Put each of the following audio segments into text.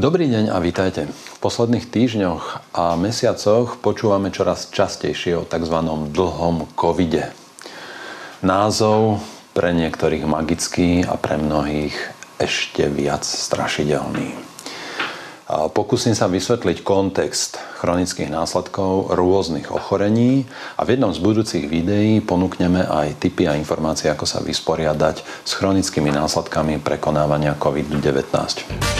Dobrý deň a vítajte. V posledných týždňoch a mesiacoch počúvame čoraz častejšie o tzv. dlhom covide. Názov pre niektorých magický a pre mnohých ešte viac strašidelný. Pokúsim sa vysvetliť kontext chronických následkov rôznych ochorení a v jednom z budúcich videí ponúkneme aj tipy a informácie, ako sa vysporiadať s chronickými následkami prekonávania COVID-19.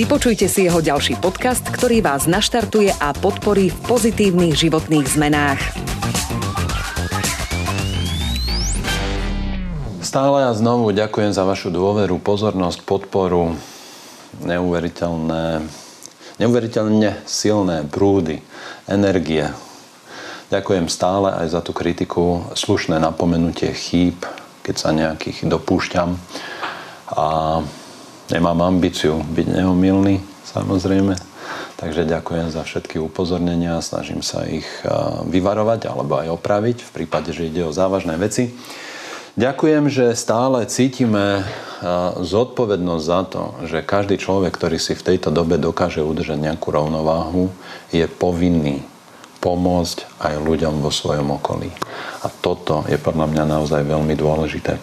Vypočujte si jeho ďalší podcast, ktorý vás naštartuje a podporí v pozitívnych životných zmenách. Stále a znovu ďakujem za vašu dôveru, pozornosť, podporu, neuveriteľné, neuveriteľne silné prúdy, energie. Ďakujem stále aj za tú kritiku, slušné napomenutie chýb, keď sa nejakých dopúšťam. A Nemám ambíciu byť neomilný, samozrejme. Takže ďakujem za všetky upozornenia, snažím sa ich vyvarovať alebo aj opraviť v prípade, že ide o závažné veci. Ďakujem, že stále cítime zodpovednosť za to, že každý človek, ktorý si v tejto dobe dokáže udržať nejakú rovnováhu, je povinný pomôcť aj ľuďom vo svojom okolí. A toto je podľa mňa naozaj veľmi dôležité.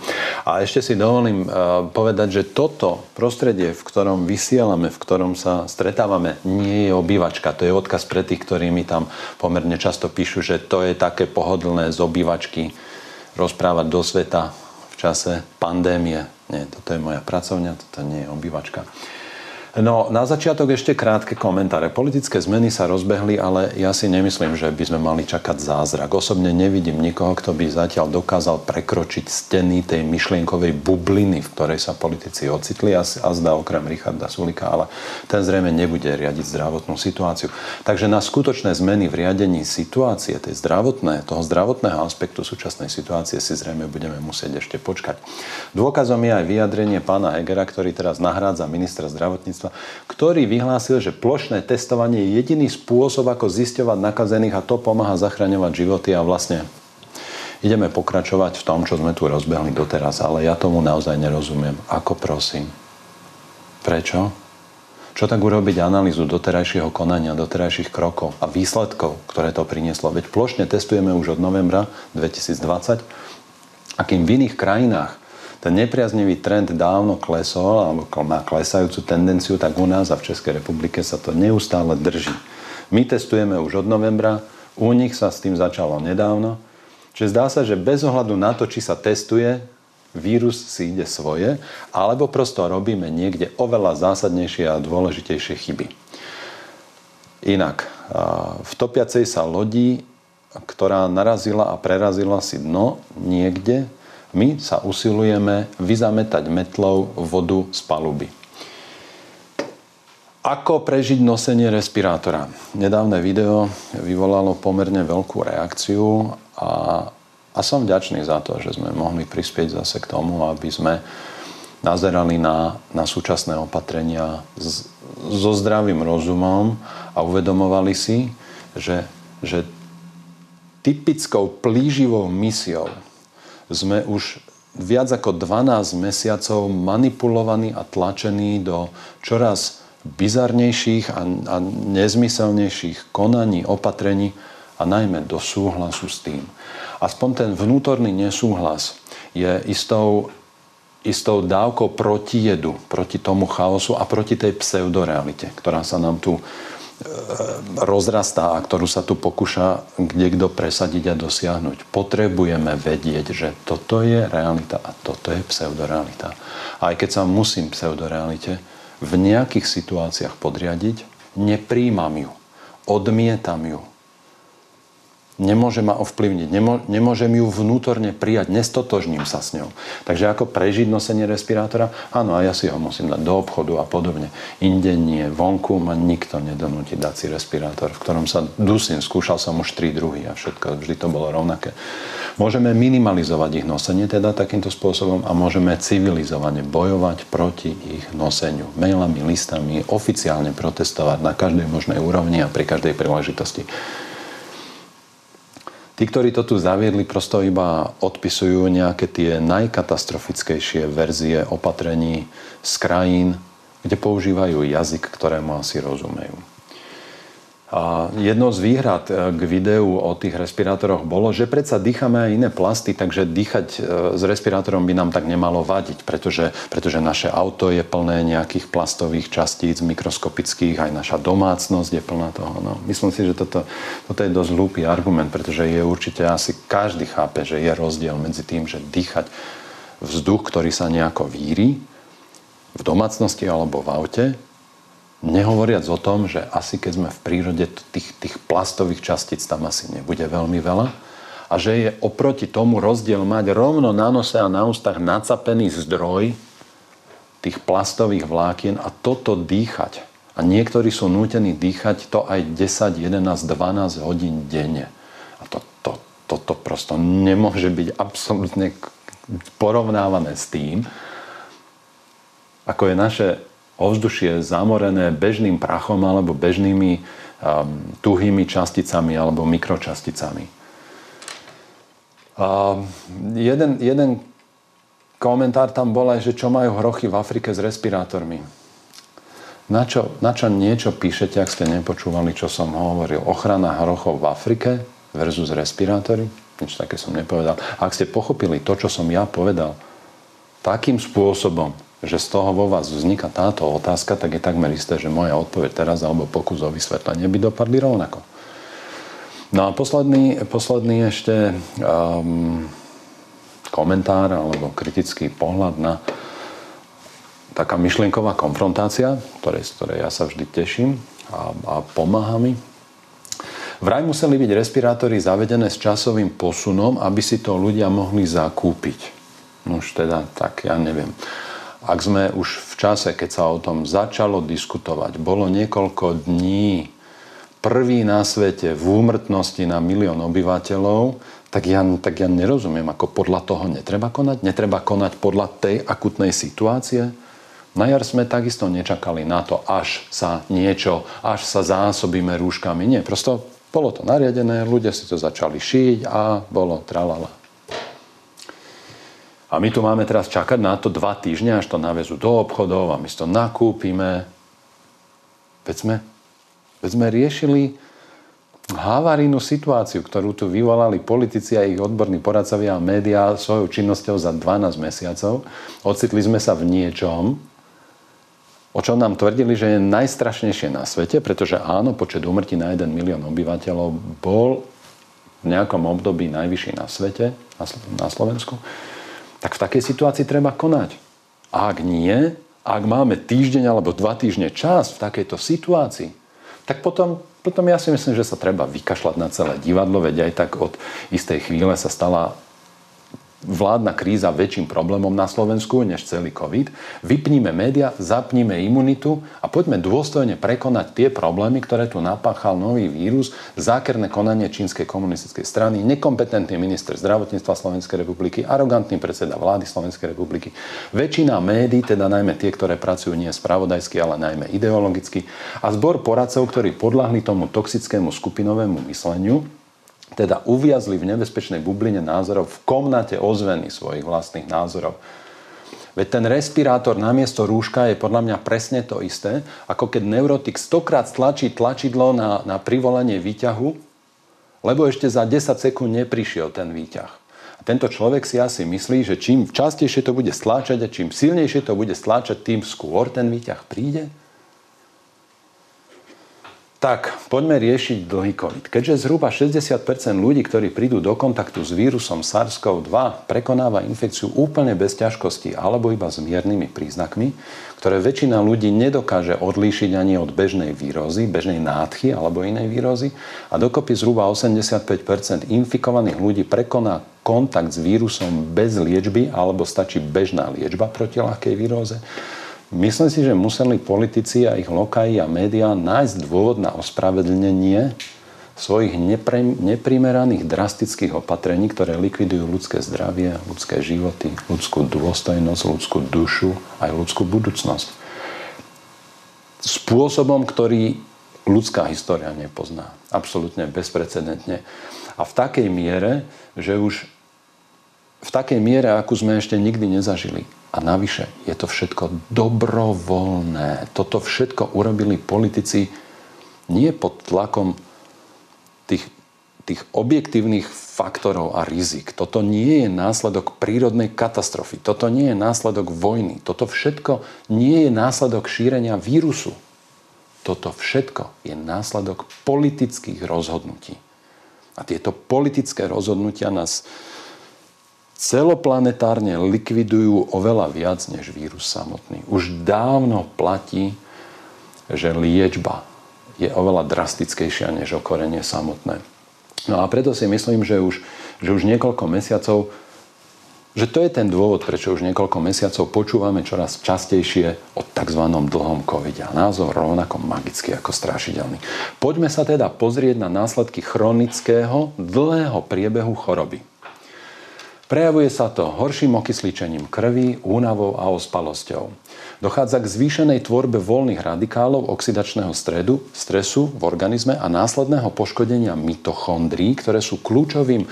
A ešte si dovolím eh, povedať, že toto prostredie, v ktorom vysielame, v ktorom sa stretávame, nie je obývačka. To je odkaz pre tých, ktorí mi tam pomerne často píšu, že to je také pohodlné z obývačky rozprávať do sveta v čase pandémie. Nie, toto je moja pracovňa, toto nie je obývačka. No, na začiatok ešte krátke komentáre. Politické zmeny sa rozbehli, ale ja si nemyslím, že by sme mali čakať zázrak. Osobne nevidím nikoho, kto by zatiaľ dokázal prekročiť steny tej myšlienkovej bubliny, v ktorej sa politici ocitli a, a zdá okrem Richarda Sulika, ale ten zrejme nebude riadiť zdravotnú situáciu. Takže na skutočné zmeny v riadení situácie, tej zdravotné, toho zdravotného aspektu súčasnej situácie si zrejme budeme musieť ešte počkať. Dôkazom je aj vyjadrenie pána Hegera, ktorý teraz nahrádza ministra zdravotníctva zdravotníctva, ktorý vyhlásil, že plošné testovanie je jediný spôsob, ako zisťovať nakazených a to pomáha zachraňovať životy a vlastne ideme pokračovať v tom, čo sme tu rozbehli doteraz, ale ja tomu naozaj nerozumiem. Ako prosím? Prečo? Čo tak urobiť analýzu doterajšieho konania, doterajších krokov a výsledkov, ktoré to prinieslo? Veď plošne testujeme už od novembra 2020 a kým v iných krajinách ten nepriaznivý trend dávno klesol, alebo má klesajúcu tendenciu, tak u nás a v Českej republike sa to neustále drží. My testujeme už od novembra, u nich sa s tým začalo nedávno. Čiže zdá sa, že bez ohľadu na to, či sa testuje, vírus si ide svoje, alebo prosto robíme niekde oveľa zásadnejšie a dôležitejšie chyby. Inak, v topiacej sa lodi, ktorá narazila a prerazila si dno niekde, my sa usilujeme vyzametať metlou vodu z paluby. Ako prežiť nosenie respirátora? Nedávne video vyvolalo pomerne veľkú reakciu a, a som vďačný za to, že sme mohli prispieť zase k tomu, aby sme nazerali na, na súčasné opatrenia s, so zdravým rozumom a uvedomovali si, že, že typickou plíživou misiou sme už viac ako 12 mesiacov manipulovaní a tlačení do čoraz bizarnejších a, a nezmyselnejších konaní, opatrení a najmä do súhlasu s tým. Aspoň ten vnútorný nesúhlas je istou, istou dávkou protijedu proti tomu chaosu a proti tej pseudorealite, ktorá sa nám tu rozrastá a ktorú sa tu pokúša kde kto presadiť a dosiahnuť. Potrebujeme vedieť, že toto je realita a toto je pseudorealita. Aj keď sa musím pseudorealite v nejakých situáciách podriadiť, nepríjmam ju, odmietam ju. Nemôže ma ovplyvniť, nemô, nemôžem ju vnútorne prijať, nestotožním sa s ňou. Takže ako prežiť nosenie respirátora? Áno, a ja si ho musím dať do obchodu a podobne. Inde nie, vonku ma nikto nedonúti dať si respirátor, v ktorom sa dusím. Skúšal som už tri druhy a všetko, vždy to bolo rovnaké. Môžeme minimalizovať ich nosenie teda takýmto spôsobom a môžeme civilizovane bojovať proti ich noseniu. Mailami, listami, oficiálne protestovať na každej možnej úrovni a pri každej príležitosti. Tí, ktorí to tu zaviedli, prosto iba odpisujú nejaké tie najkatastrofickejšie verzie opatrení z krajín, kde používajú jazyk, ktorému asi rozumejú. A jednou z výhrad e, k videu o tých respirátoroch bolo, že predsa dýchame aj iné plasty, takže dýchať e, s respirátorom by nám tak nemalo vadiť, pretože, pretože naše auto je plné nejakých plastových častíc mikroskopických, aj naša domácnosť je plná toho. No, myslím si, že toto, toto je dosť hlúpy argument, pretože je určite asi každý chápe, že je rozdiel medzi tým, že dýchať vzduch, ktorý sa nejako víri v domácnosti alebo v aute Nehovoriac o tom, že asi keď sme v prírode, tých, tých plastových častíc tam asi nebude veľmi veľa a že je oproti tomu rozdiel mať rovno na nose a na ústach nacapený zdroj tých plastových vlákien a toto dýchať. A niektorí sú nútení dýchať to aj 10, 11, 12 hodín denne. A to, to, toto prosto nemôže byť absolútne porovnávané s tým, ako je naše ovzdušie zamorené bežným prachom alebo bežnými um, tuhými časticami alebo mikročasticami. Um, jeden, jeden komentár tam bol aj, že čo majú hrochy v Afrike s respirátormi. Na čo, na čo niečo píšete, ak ste nepočúvali, čo som hovoril? Ochrana hrochov v Afrike versus respirátory? Nič také som nepovedal. Ak ste pochopili to, čo som ja povedal, takým spôsobom, že z toho vo vás vzniká táto otázka, tak je takmer isté, že moja odpoveď teraz alebo pokus o vysvetlenie by dopadli rovnako. No a posledný, posledný ešte um, komentár alebo kritický pohľad na taká myšlienková konfrontácia, ktorej, z ktorej ja sa vždy teším a, a pomáha mi. Vraj museli byť respirátory zavedené s časovým posunom, aby si to ľudia mohli zakúpiť. No už teda, tak ja neviem. Ak sme už v čase, keď sa o tom začalo diskutovať, bolo niekoľko dní prvý na svete v úmrtnosti na milión obyvateľov, tak ja, tak ja nerozumiem, ako podľa toho netreba konať. Netreba konať podľa tej akutnej situácie. Na jar sme takisto nečakali na to, až sa niečo, až sa zásobíme rúškami. Nie, prosto bolo to nariadené, ľudia si to začali šiť a bolo tralala. A my tu máme teraz čakať na to dva týždne, až to navezú do obchodov a my si to nakúpime. Veď sme, veď sme riešili havarijnú situáciu, ktorú tu vyvolali politici a ich odborní poradcovia a médiá svojou činnosťou za 12 mesiacov. Ocitli sme sa v niečom, o čom nám tvrdili, že je najstrašnejšie na svete, pretože áno, počet úmrtí na 1 milión obyvateľov bol v nejakom období najvyšší na svete, na Slovensku tak v takej situácii treba konať. A ak nie, ak máme týždeň alebo dva týždne čas v takejto situácii, tak potom, potom ja si myslím, že sa treba vykašľať na celé divadlo, veď aj tak od istej chvíle sa stala vládna kríza väčším problémom na Slovensku než celý COVID. Vypníme média, zapníme imunitu a poďme dôstojne prekonať tie problémy, ktoré tu napáchal nový vírus, zákerné konanie čínskej komunistickej strany, nekompetentný minister zdravotníctva Slovenskej republiky, arogantný predseda vlády Slovenskej republiky. Väčšina médií, teda najmä tie, ktoré pracujú nie spravodajsky, ale najmä ideologicky, a zbor poradcov, ktorí podľahli tomu toxickému skupinovému mysleniu, teda uviazli v nebezpečnej bubline názorov v komnate ozveny svojich vlastných názorov. Veď ten respirátor namiesto rúška je podľa mňa presne to isté, ako keď neurotik stokrát stlačí tlačidlo na, na privolenie výťahu, lebo ešte za 10 sekúnd neprišiel ten výťah. A tento človek si asi myslí, že čím častejšie to bude stláčať a čím silnejšie to bude stláčať, tým skôr ten výťah príde. Tak, poďme riešiť dlhý COVID. Keďže zhruba 60% ľudí, ktorí prídu do kontaktu s vírusom SARS-CoV-2, prekonáva infekciu úplne bez ťažkosti alebo iba s miernymi príznakmi, ktoré väčšina ľudí nedokáže odlíšiť ani od bežnej vírózy, bežnej nádchy alebo inej vírózy a dokopy zhruba 85% infikovaných ľudí prekoná kontakt s vírusom bez liečby alebo stačí bežná liečba proti ľahkej víróze, Myslím si, že museli politici a ich lokaji a médiá nájsť dôvod na ospravedlnenie svojich nepre, neprimeraných drastických opatrení, ktoré likvidujú ľudské zdravie, ľudské životy, ľudskú dôstojnosť, ľudskú dušu aj ľudskú budúcnosť. Spôsobom, ktorý ľudská história nepozná. Absolútne bezprecedentne. A v takej miere, že už v takej miere, akú sme ešte nikdy nezažili. A navyše je to všetko dobrovoľné. Toto všetko urobili politici nie pod tlakom tých, tých objektívnych faktorov a rizik. Toto nie je následok prírodnej katastrofy. Toto nie je následok vojny. Toto všetko nie je následok šírenia vírusu. Toto všetko je následok politických rozhodnutí. A tieto politické rozhodnutia nás celoplanetárne likvidujú oveľa viac než vírus samotný. Už dávno platí, že liečba je oveľa drastickejšia než okorenie samotné. No a preto si myslím, že už, že už niekoľko mesiacov že to je ten dôvod, prečo už niekoľko mesiacov počúvame čoraz častejšie o tzv. dlhom covide. A názov rovnako magický ako strašidelný. Poďme sa teda pozrieť na následky chronického, dlhého priebehu choroby. Prejavuje sa to horším okysličením krvi, únavou a ospalosťou. Dochádza k zvýšenej tvorbe voľných radikálov oxidačného stredu, stresu v organizme a následného poškodenia mitochondrií, ktoré sú kľúčovým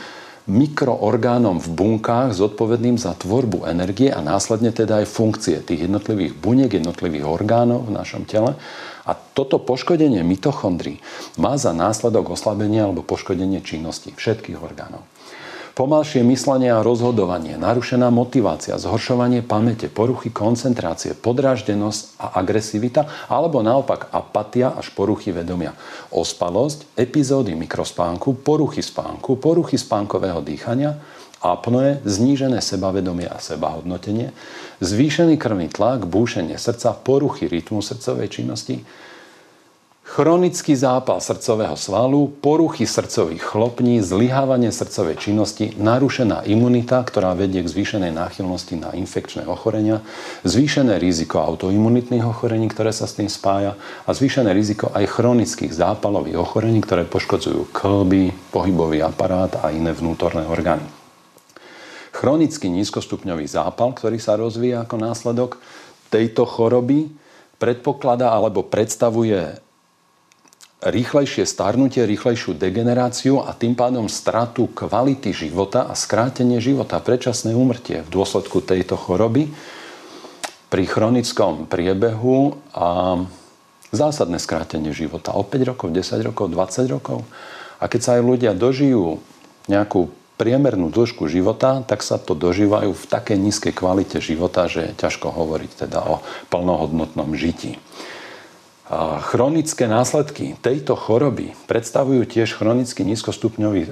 mikroorgánom v bunkách zodpovedným za tvorbu energie a následne teda aj funkcie tých jednotlivých buniek, jednotlivých orgánov v našom tele. A toto poškodenie mitochondrií má za následok oslabenie alebo poškodenie činnosti všetkých orgánov. Pomalšie myslenie a rozhodovanie, narušená motivácia, zhoršovanie pamäte, poruchy koncentrácie, podráždenosť a agresivita, alebo naopak apatia až poruchy vedomia. Ospalosť, epizódy mikrospánku, poruchy spánku, poruchy spánkového dýchania, apnoe, znížené sebavedomie a sebahodnotenie, zvýšený krvný tlak, búšenie srdca, poruchy rytmu srdcovej činnosti, Chronický zápal srdcového svalu, poruchy srdcových chlopní, zlyhávanie srdcovej činnosti, narušená imunita, ktorá vedie k zvýšenej náchylnosti na infekčné ochorenia, zvýšené riziko autoimunitných ochorení, ktoré sa s tým spája a zvýšené riziko aj chronických zápalových ochorení, ktoré poškodzujú klby, pohybový aparát a iné vnútorné orgány. Chronický nízkostupňový zápal, ktorý sa rozvíja ako následok tejto choroby, predpokladá alebo predstavuje rýchlejšie starnutie, rýchlejšiu degeneráciu a tým pádom stratu kvality života a skrátenie života, predčasné úmrtie v dôsledku tejto choroby pri chronickom priebehu a zásadné skrátenie života o 5 rokov, 10 rokov, 20 rokov. A keď sa aj ľudia dožijú nejakú priemernú dĺžku života, tak sa to dožívajú v takej nízkej kvalite života, že je ťažko hovoriť teda o plnohodnotnom žití. Chronické následky tejto choroby predstavujú tiež chronicky nízkostupňový,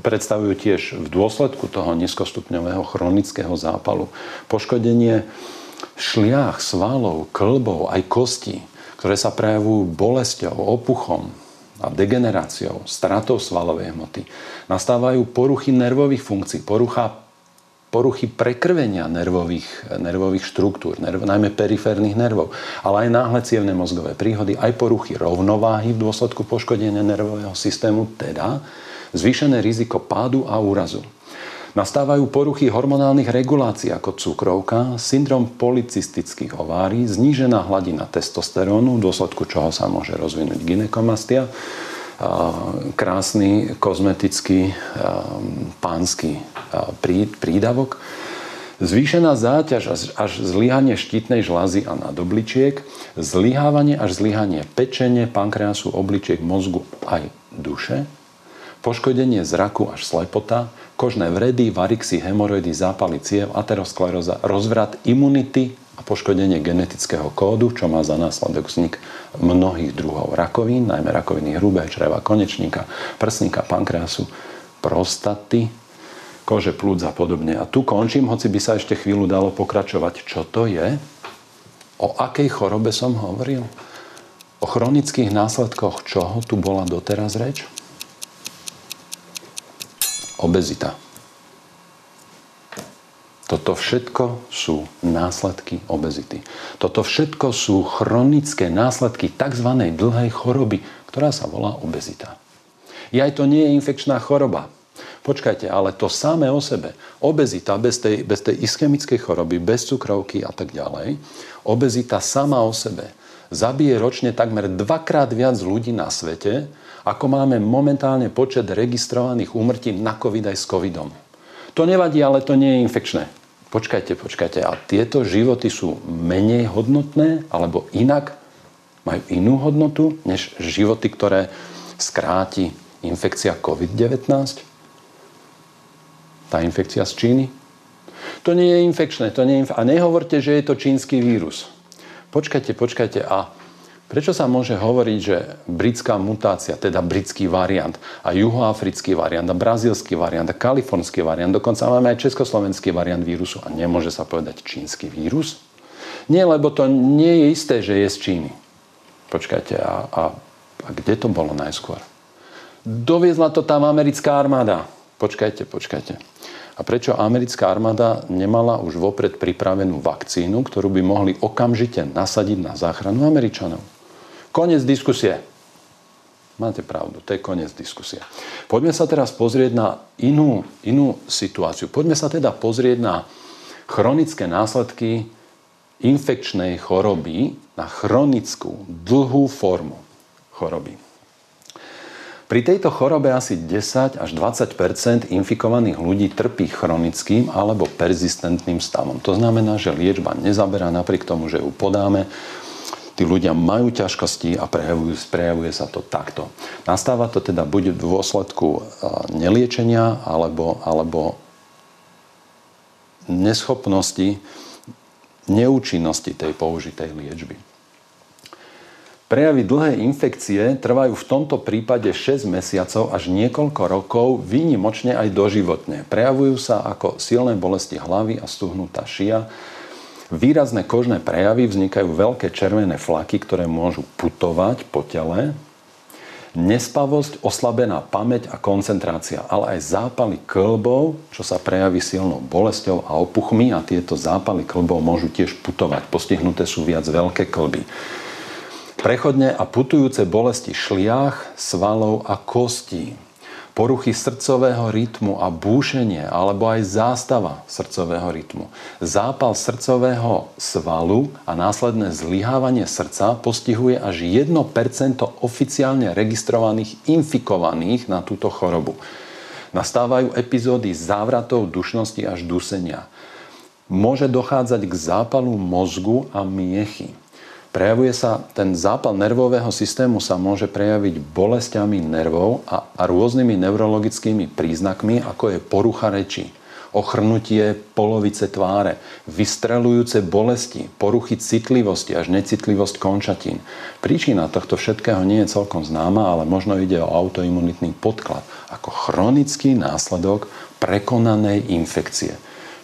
predstavujú tiež v dôsledku toho nízkostupňového chronického zápalu poškodenie šliach, svalov, klbov, aj kostí, ktoré sa prejavujú bolesťou, opuchom a degeneráciou, stratou svalovej hmoty. Nastávajú poruchy nervových funkcií, porucha poruchy prekrvenia nervových, nervových štruktúr, nerv, najmä periférnych nervov, ale aj náhle cievne mozgové príhody, aj poruchy rovnováhy v dôsledku poškodenia nervového systému, teda zvýšené riziko pádu a úrazu. Nastávajú poruchy hormonálnych regulácií ako cukrovka, syndrom policistických ovárií, znížená hladina testosterónu, v dôsledku čoho sa môže rozvinúť ginekomastia, krásny kozmetický pánsky prídavok. Zvýšená záťaž až zlyhanie štítnej žlazy a nadobličiek, zlyhávanie až zlyhanie pečenie, pankreasu, obličiek, mozgu aj duše, poškodenie zraku až slepota, kožné vredy, varixy, hemoroidy, zápaly ciev, ateroskleróza, rozvrat imunity a poškodenie genetického kódu, čo má za následok vznik mnohých druhov rakovín, najmä rakoviny hrubé, čreva, konečníka, prsníka, pankreasu, prostaty, kože, plúc a podobne. A tu končím, hoci by sa ešte chvíľu dalo pokračovať. Čo to je? O akej chorobe som hovoril? O chronických následkoch čoho tu bola doteraz reč? Obezita. Toto všetko sú následky obezity. Toto všetko sú chronické následky tzv. dlhej choroby, ktorá sa volá obezita. Aj to nie je infekčná choroba. Počkajte, ale to samé o sebe, obezita bez tej, bez tej ischemickej choroby, bez cukrovky a tak ďalej, obezita sama o sebe zabije ročne takmer dvakrát viac ľudí na svete, ako máme momentálne počet registrovaných úmrtí na COVID aj s COVIDom. To nevadí, ale to nie je infekčné počkajte, počkajte, a tieto životy sú menej hodnotné alebo inak majú inú hodnotu než životy, ktoré skráti infekcia COVID-19? Tá infekcia z Číny? To nie je infekčné. To nie je inf- a nehovorte, že je to čínsky vírus. Počkajte, počkajte. A Prečo sa môže hovoriť, že britská mutácia, teda britský variant a juhoafrický variant a brazílsky variant a kalifornský variant, dokonca máme aj československý variant vírusu a nemôže sa povedať čínsky vírus? Nie, lebo to nie je isté, že je z Číny. Počkajte, a, a, a kde to bolo najskôr? Doviezla to tam americká armáda. Počkajte, počkajte. A prečo americká armáda nemala už vopred pripravenú vakcínu, ktorú by mohli okamžite nasadiť na záchranu Američanov? Konec diskusie. Máte pravdu, to je koniec diskusie. Poďme sa teraz pozrieť na inú, inú situáciu. Poďme sa teda pozrieť na chronické následky infekčnej choroby, na chronickú, dlhú formu choroby. Pri tejto chorobe asi 10 až 20% infikovaných ľudí trpí chronickým alebo persistentným stavom. To znamená, že liečba nezaberá napriek tomu, že ju podáme tí ľudia majú ťažkosti a prejavuje, prejavuje sa to takto. Nastáva to teda buď v dôsledku e, neliečenia alebo, alebo neschopnosti, neúčinnosti tej použitej liečby. Prejavy dlhé infekcie trvajú v tomto prípade 6 mesiacov až niekoľko rokov, výnimočne aj doživotne. Prejavujú sa ako silné bolesti hlavy a stuhnutá šia, výrazné kožné prejavy, vznikajú veľké červené flaky, ktoré môžu putovať po tele, nespavosť, oslabená pamäť a koncentrácia, ale aj zápaly klbov, čo sa prejaví silnou bolesťou a opuchmi a tieto zápaly klbov môžu tiež putovať. Postihnuté sú viac veľké klby. Prechodne a putujúce bolesti šliach, svalov a kostí poruchy srdcového rytmu a búšenie alebo aj zástava srdcového rytmu. Zápal srdcového svalu a následné zlyhávanie srdca postihuje až 1% oficiálne registrovaných infikovaných na túto chorobu. Nastávajú epizódy závratov dušnosti až dusenia. Môže dochádzať k zápalu mozgu a miechy. Prejavuje sa, ten zápal nervového systému sa môže prejaviť bolestiami nervov a, a rôznymi neurologickými príznakmi, ako je porucha reči, ochrnutie polovice tváre, vystrelujúce bolesti, poruchy citlivosti až necitlivosť končatín. Príčina tohto všetkého nie je celkom známa, ale možno ide o autoimunitný podklad ako chronický následok prekonanej infekcie.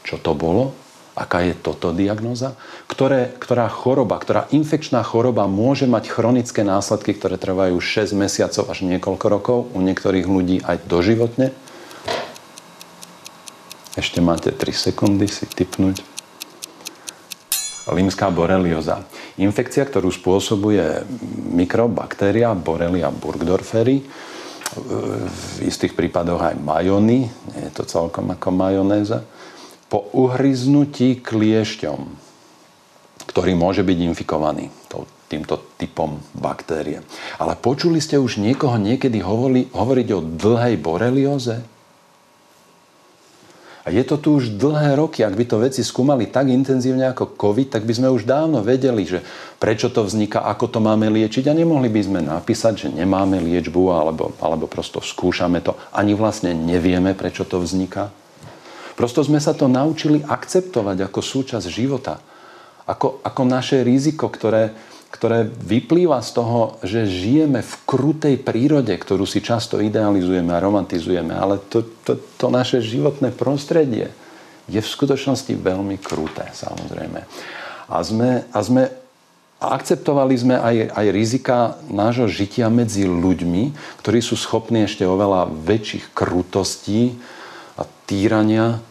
Čo to bolo? Aká je toto diagnoza? Ktoré, ktorá choroba, ktorá infekčná choroba môže mať chronické následky, ktoré trvajú 6 mesiacov až niekoľko rokov, u niektorých ľudí aj doživotne? Ešte máte 3 sekundy si typnúť. Limská borelioza. Infekcia, ktorú spôsobuje mikrobaktéria Borrelia burgdorferi, v istých prípadoch aj majony, nie je to celkom ako majonéza, po uhryznutí kliešťom, ktorý môže byť infikovaný týmto typom baktérie. Ale počuli ste už niekoho niekedy hovori, hovoriť o dlhej borelioze? A je to tu už dlhé roky. Ak by to veci skúmali tak intenzívne ako COVID, tak by sme už dávno vedeli, že prečo to vzniká, ako to máme liečiť a nemohli by sme napísať, že nemáme liečbu alebo, alebo prosto skúšame to. Ani vlastne nevieme, prečo to vzniká. Prosto sme sa to naučili akceptovať ako súčasť života. Ako, ako naše riziko, ktoré, ktoré vyplýva z toho, že žijeme v krutej prírode, ktorú si často idealizujeme a romantizujeme, ale to, to, to naše životné prostredie je v skutočnosti veľmi kruté, samozrejme. A sme, a sme akceptovali sme aj, aj rizika nášho žitia medzi ľuďmi, ktorí sú schopní ešte oveľa väčších krutostí a týrania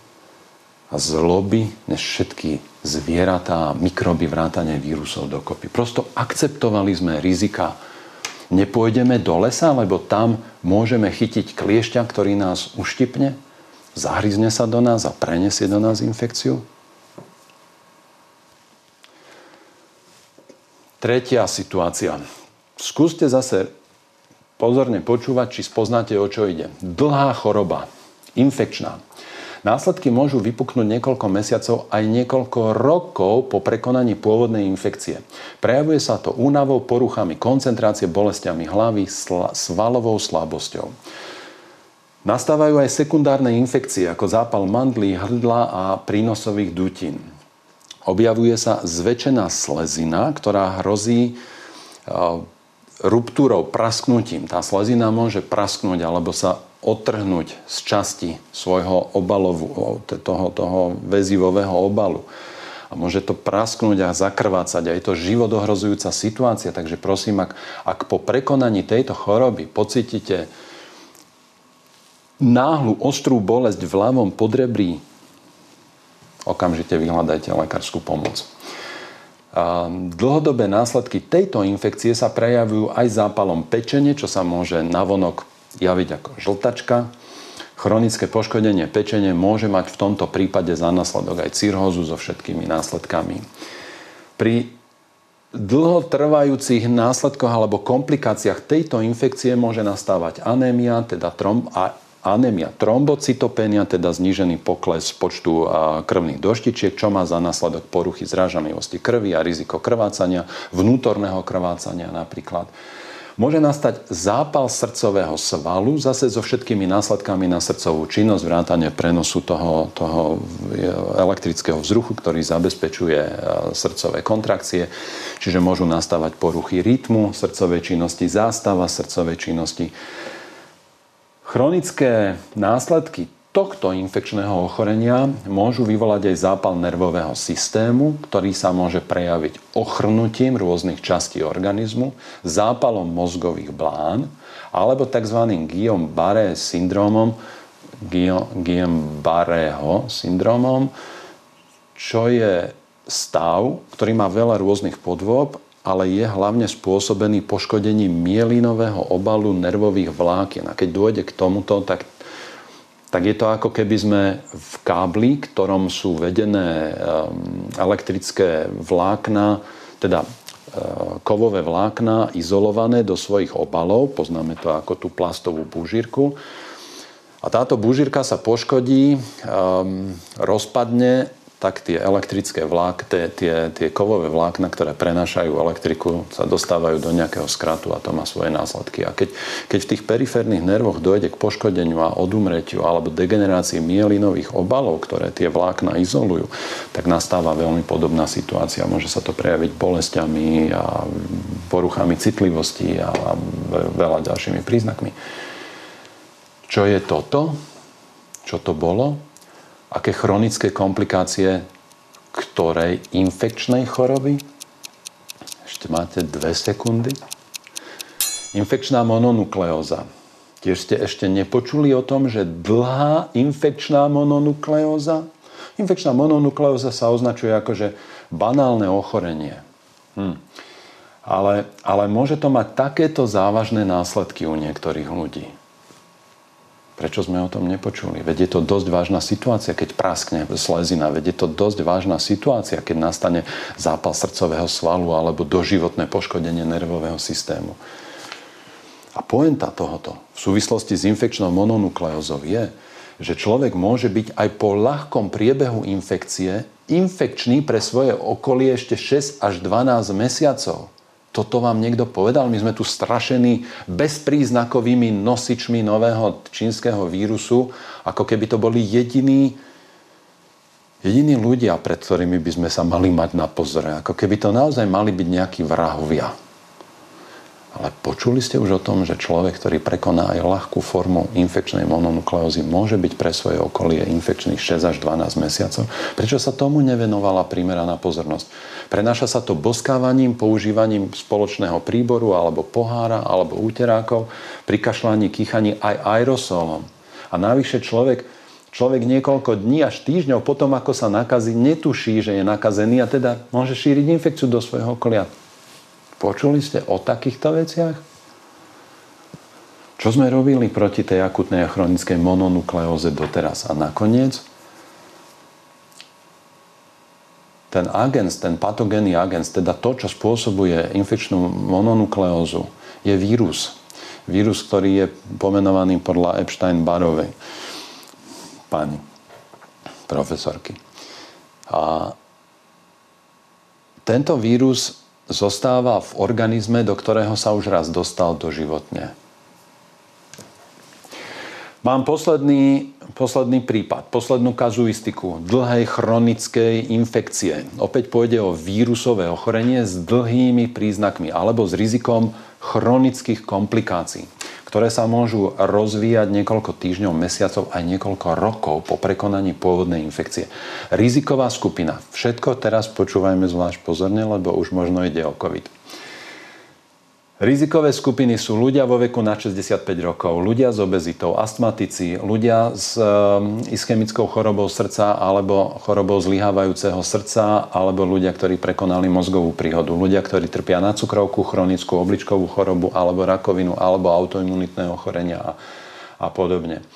a zloby než všetky zvieratá, mikroby, vrátane vírusov dokopy. Prosto akceptovali sme rizika. Nepôjdeme do lesa, lebo tam môžeme chytiť kliešťa, ktorý nás uštipne, zahryzne sa do nás a prenesie do nás infekciu. Tretia situácia. Skúste zase pozorne počúvať, či spoznáte, o čo ide. Dlhá choroba, infekčná. Následky môžu vypuknúť niekoľko mesiacov aj niekoľko rokov po prekonaní pôvodnej infekcie. Prejavuje sa to únavou, poruchami koncentrácie, bolestiami hlavy, sl- svalovou slabosťou. Nastávajú aj sekundárne infekcie ako zápal mandlí, hrdla a prínosových dutín. Objavuje sa zväčšená slezina, ktorá hrozí ruptúrou, prasknutím. Tá slezina môže prasknúť alebo sa odtrhnúť z časti svojho obalu, toho, toho väzivového obalu. A môže to prasknúť a zakrvácať. A je to životohrozujúca situácia. Takže prosím, ak, ak po prekonaní tejto choroby pocítite náhlu ostrú bolesť v ľavom podrebrí, okamžite vyhľadajte lekárskú pomoc. A dlhodobé následky tejto infekcie sa prejavujú aj zápalom pečene, čo sa môže navonok javiť ako žltačka. Chronické poškodenie pečenie môže mať v tomto prípade za následok aj cirhózu so všetkými následkami. Pri dlhotrvajúcich následkoch alebo komplikáciách tejto infekcie môže nastávať anémia, teda trom, a anémia trombocytopénia, teda znížený pokles počtu krvných doštičiek, čo má za následok poruchy zrážanivosti krvi a riziko krvácania, vnútorného krvácania napríklad. Môže nastať zápal srdcového svalu, zase so všetkými následkami na srdcovú činnosť, vrátane prenosu toho, toho elektrického vzruchu, ktorý zabezpečuje e, srdcové kontrakcie. Čiže môžu nastávať poruchy rytmu srdcovej činnosti, zástava srdcovej činnosti. Chronické následky tohto infekčného ochorenia môžu vyvolať aj zápal nervového systému, ktorý sa môže prejaviť ochrnutím rôznych častí organizmu, zápalom mozgových blán alebo tzv. Guillain-Barré syndromom, Guillain-Barrého syndromom, čo je stav, ktorý má veľa rôznych podôb, ale je hlavne spôsobený poškodením mielinového obalu nervových vlákien. A keď dôjde k tomuto, tak tak je to ako keby sme v kábli, ktorom sú vedené ehm, elektrické vlákna, teda ehm, kovové vlákna izolované do svojich obalov, poznáme to ako tú plastovú búžirku. A táto búžirka sa poškodí, ehm, rozpadne tak tie elektrické vlák, tie, tie, tie kovové vlákna, ktoré prenášajú elektriku, sa dostávajú do nejakého skratu a to má svoje následky. A keď, keď v tých periférnych nervoch dojde k poškodeniu a odumretiu alebo degenerácii mielinových obalov, ktoré tie vlákna izolujú, tak nastáva veľmi podobná situácia. Môže sa to prejaviť bolestiami a poruchami citlivosti a veľa ďalšími príznakmi. Čo je toto? Čo to bolo? Aké chronické komplikácie ktorej infekčnej choroby? Ešte máte dve sekundy. Infekčná mononukleóza. Tiež ste ešte nepočuli o tom, že dlhá infekčná mononukleóza? Infekčná mononukleóza sa označuje ako že banálne ochorenie. Hm. Ale, ale môže to mať takéto závažné následky u niektorých ľudí. Prečo sme o tom nepočuli? Veď je to dosť vážna situácia, keď praskne slezina. Veď je to dosť vážna situácia, keď nastane zápal srdcového svalu alebo doživotné poškodenie nervového systému. A poenta tohoto v súvislosti s infekčnou mononukleózou je, že človek môže byť aj po ľahkom priebehu infekcie infekčný pre svoje okolie ešte 6 až 12 mesiacov. Toto vám niekto povedal? My sme tu strašení bezpríznakovými nosičmi nového čínskeho vírusu, ako keby to boli jediní, jediní ľudia, pred ktorými by sme sa mali mať na pozore. Ako keby to naozaj mali byť nejakí vrahovia. Ale počuli ste už o tom, že človek, ktorý prekoná aj ľahkú formu infekčnej mononukleózy, môže byť pre svoje okolie infekčných 6 až 12 mesiacov? Prečo sa tomu nevenovala primeraná pozornosť? Prenáša sa to boskávaním, používaním spoločného príboru alebo pohára alebo úterákov, pri kašľaní, kýchaní aj aerosolom. A navyše človek, človek niekoľko dní až týždňov potom, ako sa nakazí, netuší, že je nakazený a teda môže šíriť infekciu do svojho okolia. Počuli ste o takýchto veciach? Čo sme robili proti tej akutnej a chronickej mononukleóze doteraz? A nakoniec ten agens, ten patogénny agens, teda to, čo spôsobuje infekčnú mononukleózu, je vírus. Vírus, ktorý je pomenovaný podľa Epstein-Barovej pani profesorky. A tento vírus zostáva v organizme, do ktorého sa už raz dostal doživotne. Mám posledný, posledný prípad, poslednú kazuistiku dlhej chronickej infekcie. Opäť pôjde o vírusové ochorenie s dlhými príznakmi alebo s rizikom chronických komplikácií ktoré sa môžu rozvíjať niekoľko týždňov, mesiacov aj niekoľko rokov po prekonaní pôvodnej infekcie. Riziková skupina. Všetko teraz počúvajme zvlášť pozorne, lebo už možno ide o COVID. Rizikové skupiny sú ľudia vo veku na 65 rokov, ľudia s obezitou, astmatici, ľudia s um, ischemickou chorobou srdca alebo chorobou zlyhávajúceho srdca, alebo ľudia, ktorí prekonali mozgovú príhodu, ľudia, ktorí trpia na cukrovku, chronickú obličkovú chorobu alebo rakovinu alebo autoimunitné ochorenia a, a podobne.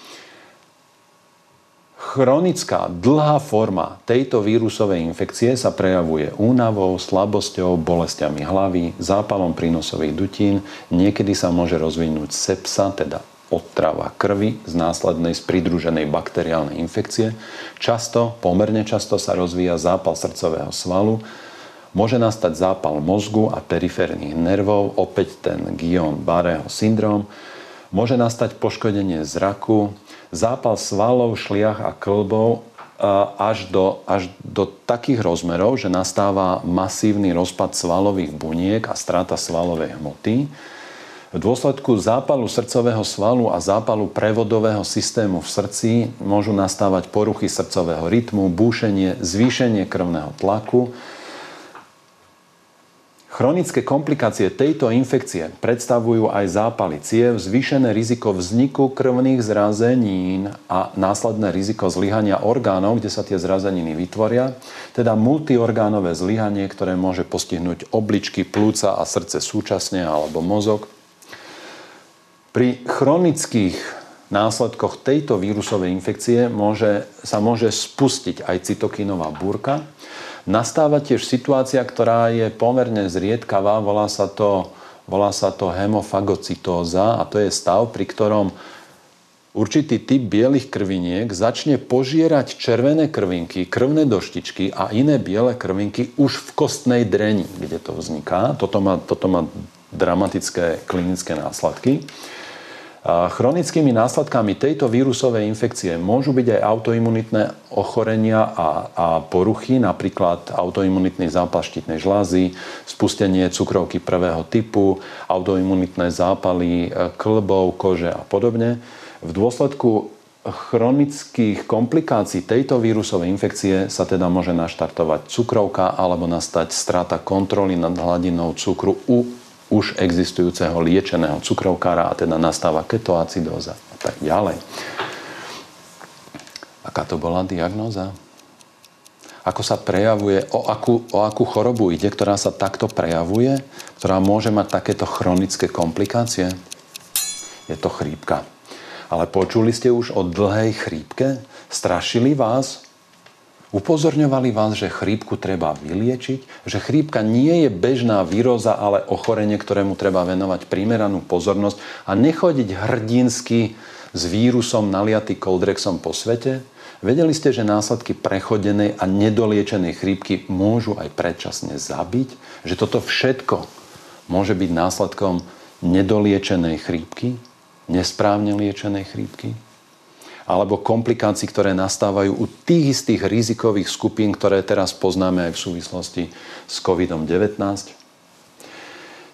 Chronická, dlhá forma tejto vírusovej infekcie sa prejavuje únavou, slabosťou, bolestiami hlavy, zápalom prínosových dutín. Niekedy sa môže rozvinúť sepsa, teda odtrava krvi z následnej z pridruženej bakteriálnej infekcie. Často, pomerne často sa rozvíja zápal srdcového svalu, môže nastať zápal mozgu a periférnych nervov, opäť ten Guillain-Barreho syndrom, môže nastať poškodenie zraku, zápal svalov, šliach a klbov až do, až do takých rozmerov, že nastáva masívny rozpad svalových buniek a strata svalovej hmoty. V dôsledku zápalu srdcového svalu a zápalu prevodového systému v srdci môžu nastávať poruchy srdcového rytmu, búšenie, zvýšenie krvného tlaku, Chronické komplikácie tejto infekcie predstavujú aj zápaly ciev, zvýšené riziko vzniku krvných zrazenín a následné riziko zlyhania orgánov, kde sa tie zrazeniny vytvoria, teda multiorgánové zlyhanie, ktoré môže postihnúť obličky, plúca a srdce súčasne alebo mozog. Pri chronických následkoch tejto vírusovej infekcie môže, sa môže spustiť aj cytokinová búrka, Nastáva tiež situácia, ktorá je pomerne zriedkavá, volá sa to, volá sa to hemofagocytóza a to je stav, pri ktorom určitý typ bielých krviniek začne požierať červené krvinky, krvné doštičky a iné biele krvinky už v kostnej dreni, kde to vzniká. Toto má, toto má dramatické klinické následky. Chronickými následkami tejto vírusovej infekcie môžu byť aj autoimunitné ochorenia a, a poruchy, napríklad autoimunitný zápal štítnej žlázy, spustenie cukrovky prvého typu, autoimunitné zápaly e, klbov, kože a podobne. V dôsledku chronických komplikácií tejto vírusovej infekcie sa teda môže naštartovať cukrovka alebo nastať strata kontroly nad hladinou cukru u už existujúceho liečeného cukrovkára a teda nastáva ketoacidóza a tak ďalej. Aká to bola diagnóza? Ako sa prejavuje, o akú, o akú chorobu ide, ktorá sa takto prejavuje, ktorá môže mať takéto chronické komplikácie? Je to chrípka. Ale počuli ste už o dlhej chrípke? Strašili vás? Upozorňovali vás, že chrípku treba vyliečiť, že chrípka nie je bežná výroza, ale ochorenie, ktorému treba venovať primeranú pozornosť a nechodiť hrdinsky s vírusom naliatý koldrexom po svete? Vedeli ste, že následky prechodenej a nedoliečenej chrípky môžu aj predčasne zabiť? Že toto všetko môže byť následkom nedoliečenej chrípky? Nesprávne liečenej chrípky? Alebo komplikácií, ktoré nastávajú u tých istých rizikových skupín, ktoré teraz poznáme aj v súvislosti s COVID-19.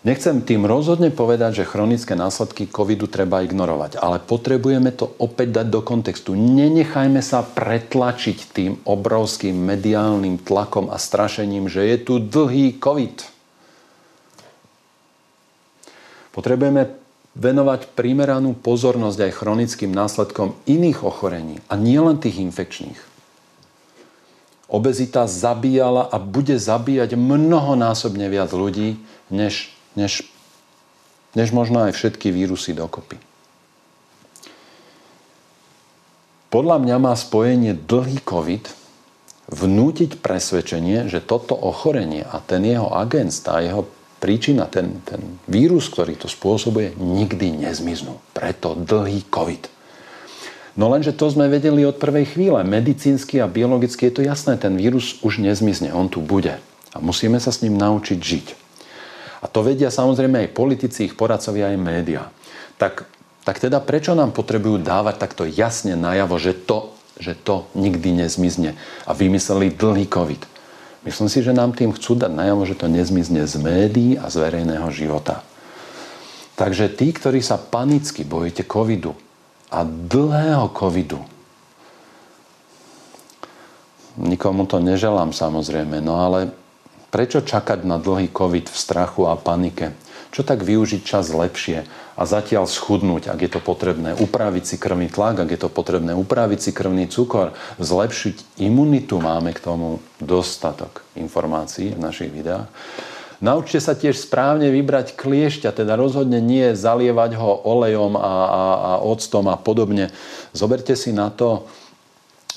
Nechcem tým rozhodne povedať, že chronické následky covidu treba ignorovať, ale potrebujeme to opäť dať do kontextu. Nenechajme sa pretlačiť tým obrovským mediálnym tlakom a strašením, že je tu dlhý covid. Potrebujeme venovať primeranú pozornosť aj chronickým následkom iných ochorení a nielen tých infekčných. Obezita zabíjala a bude zabíjať mnohonásobne viac ľudí, než, než, než možno aj všetky vírusy dokopy. Podľa mňa má spojenie dlhý COVID vnútiť presvedčenie, že toto ochorenie a ten jeho agent a jeho príčina, ten, ten vírus, ktorý to spôsobuje, nikdy nezmiznú. Preto dlhý COVID. No lenže to sme vedeli od prvej chvíle. Medicínsky a biologicky je to jasné, ten vírus už nezmizne, on tu bude. A musíme sa s ním naučiť žiť. A to vedia samozrejme aj politici, ich poradcovia, aj médiá. Tak, tak teda prečo nám potrebujú dávať takto jasne najavo, že to, že to nikdy nezmizne a vymysleli dlhý COVID? Myslím si, že nám tým chcú dať najavo, že to nezmizne z médií a z verejného života. Takže tí, ktorí sa panicky bojíte covidu a dlhého covidu, nikomu to neželám samozrejme, no ale prečo čakať na dlhý covid v strachu a panike? Čo tak využiť čas lepšie a zatiaľ schudnúť, ak je to potrebné, upraviť si krvný tlak, ak je to potrebné, upraviť si krvný cukor, zlepšiť imunitu, máme k tomu dostatok informácií v našich videách. Naučte sa tiež správne vybrať kliešťa, teda rozhodne nie zalievať ho olejom a, a, a octom a podobne. Zoberte si na to,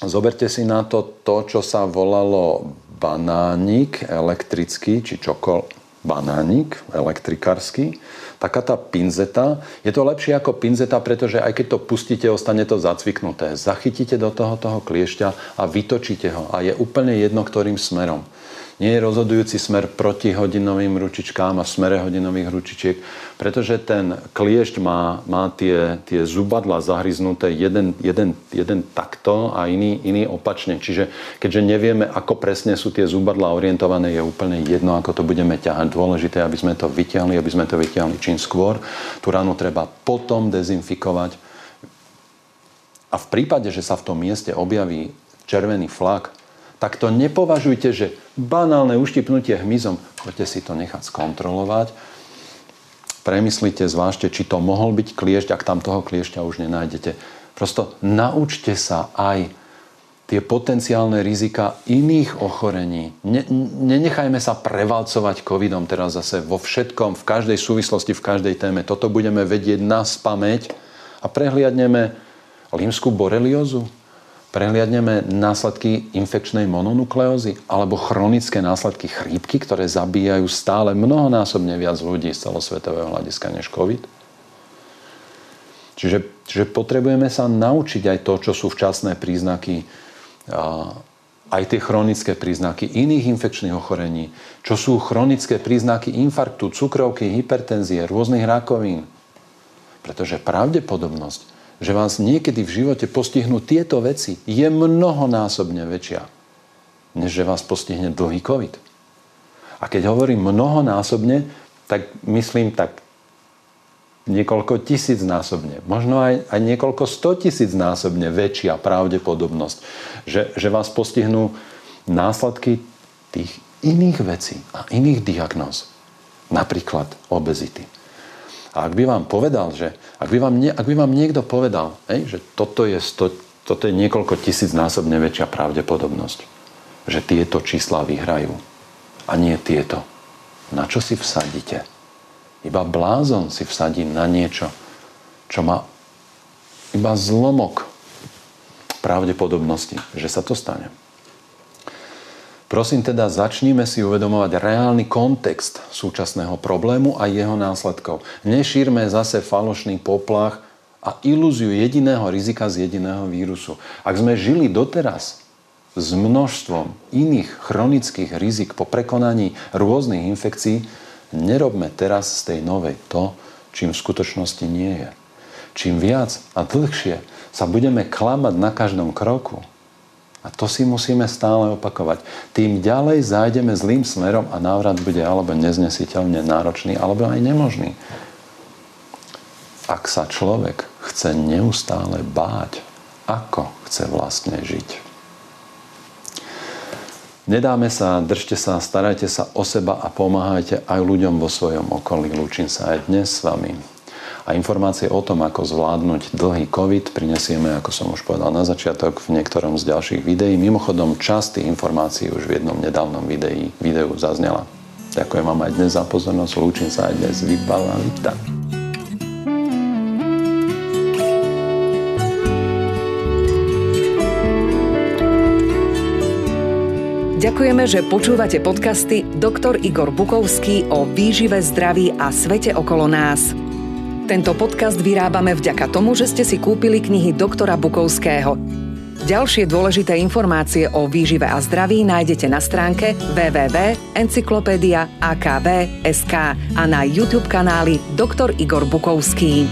zoberte si na to to, čo sa volalo banánik elektrický, či čokoľvek banánik elektrikársky, taká tá pinzeta, je to lepšie ako pinzeta, pretože aj keď to pustíte, ostane to zacviknuté. Zachytíte do toho toho kliešťa a vytočíte ho. A je úplne jedno, ktorým smerom nie je rozhodujúci smer proti hodinovým ručičkám a smere hodinových ručičiek, pretože ten kliešť má, má tie, tie zubadla zahryznuté jeden, jeden, jeden takto a iný, iný opačne. Čiže keďže nevieme, ako presne sú tie zubadla orientované, je úplne jedno, ako to budeme ťahať. Dôležité, aby sme to vyťahli, aby sme to vyťahli čím skôr. Tú ranu treba potom dezinfikovať. A v prípade, že sa v tom mieste objaví červený flak, tak to nepovažujte, že banálne uštipnutie hmyzom, poďte si to nechať skontrolovať. Premyslite, zvážte, či to mohol byť kliešť, ak tam toho kliešťa už nenájdete. Prosto naučte sa aj tie potenciálne rizika iných ochorení. Ne, nenechajme sa prevalcovať covidom teraz zase vo všetkom, v každej súvislosti, v každej téme. Toto budeme vedieť na spameť a prehliadneme limskú boreliozu, prehliadneme následky infekčnej mononukleózy alebo chronické následky chrípky, ktoré zabíjajú stále mnohonásobne viac ľudí z celosvetového hľadiska než COVID? Čiže, čiže potrebujeme sa naučiť aj to, čo sú včasné príznaky, aj tie chronické príznaky iných infekčných ochorení, čo sú chronické príznaky infarktu, cukrovky, hypertenzie, rôznych rakovín. Pretože pravdepodobnosť, že vás niekedy v živote postihnú tieto veci, je mnohonásobne väčšia, než že vás postihne dlhý COVID. A keď hovorím mnohonásobne, tak myslím tak niekoľko tisíc násobne, možno aj, aj niekoľko sto tisíc násobne väčšia pravdepodobnosť, že, že vás postihnú následky tých iných vecí a iných diagnóz. Napríklad obezity. A ak by vám povedal, že ak by vám, nie, ak by vám niekto povedal, hej, že toto je, sto, toto je niekoľko tisíc násobne väčšia pravdepodobnosť, že tieto čísla vyhrajú a nie tieto, na čo si vsadíte? Iba blázon si vsadí na niečo, čo má iba zlomok pravdepodobnosti, že sa to stane. Prosím teda, začníme si uvedomovať reálny kontext súčasného problému a jeho následkov. Nešírme zase falošný poplach a ilúziu jediného rizika z jediného vírusu. Ak sme žili doteraz s množstvom iných chronických rizik po prekonaní rôznych infekcií, nerobme teraz z tej novej to, čím v skutočnosti nie je. Čím viac a dlhšie sa budeme klamať na každom kroku, a to si musíme stále opakovať. Tým ďalej zájdeme zlým smerom a návrat bude alebo neznesiteľne náročný, alebo aj nemožný. Ak sa človek chce neustále báť, ako chce vlastne žiť. Nedáme sa, držte sa, starajte sa o seba a pomáhajte aj ľuďom vo svojom okolí. Lúčim sa aj dnes s vami. A informácie o tom, ako zvládnuť dlhý COVID, prinesieme, ako som už povedal na začiatok, v niektorom z ďalších videí. Mimochodom, časť tých informácií už v jednom nedávnom videi, videu zaznela. Ďakujem vám aj dnes za pozornosť. Lúčim sa aj dnes. Vypala Lipta. Ďakujeme, že počúvate podcasty Dr. Igor Bukovský o výžive, zdraví a svete okolo nás. Tento podcast vyrábame vďaka tomu, že ste si kúpili knihy doktora Bukovského. Ďalšie dôležité informácie o výžive a zdraví nájdete na stránke www.encyklopédia.akv.sk a na YouTube kanáli Dr. Igor Bukovský.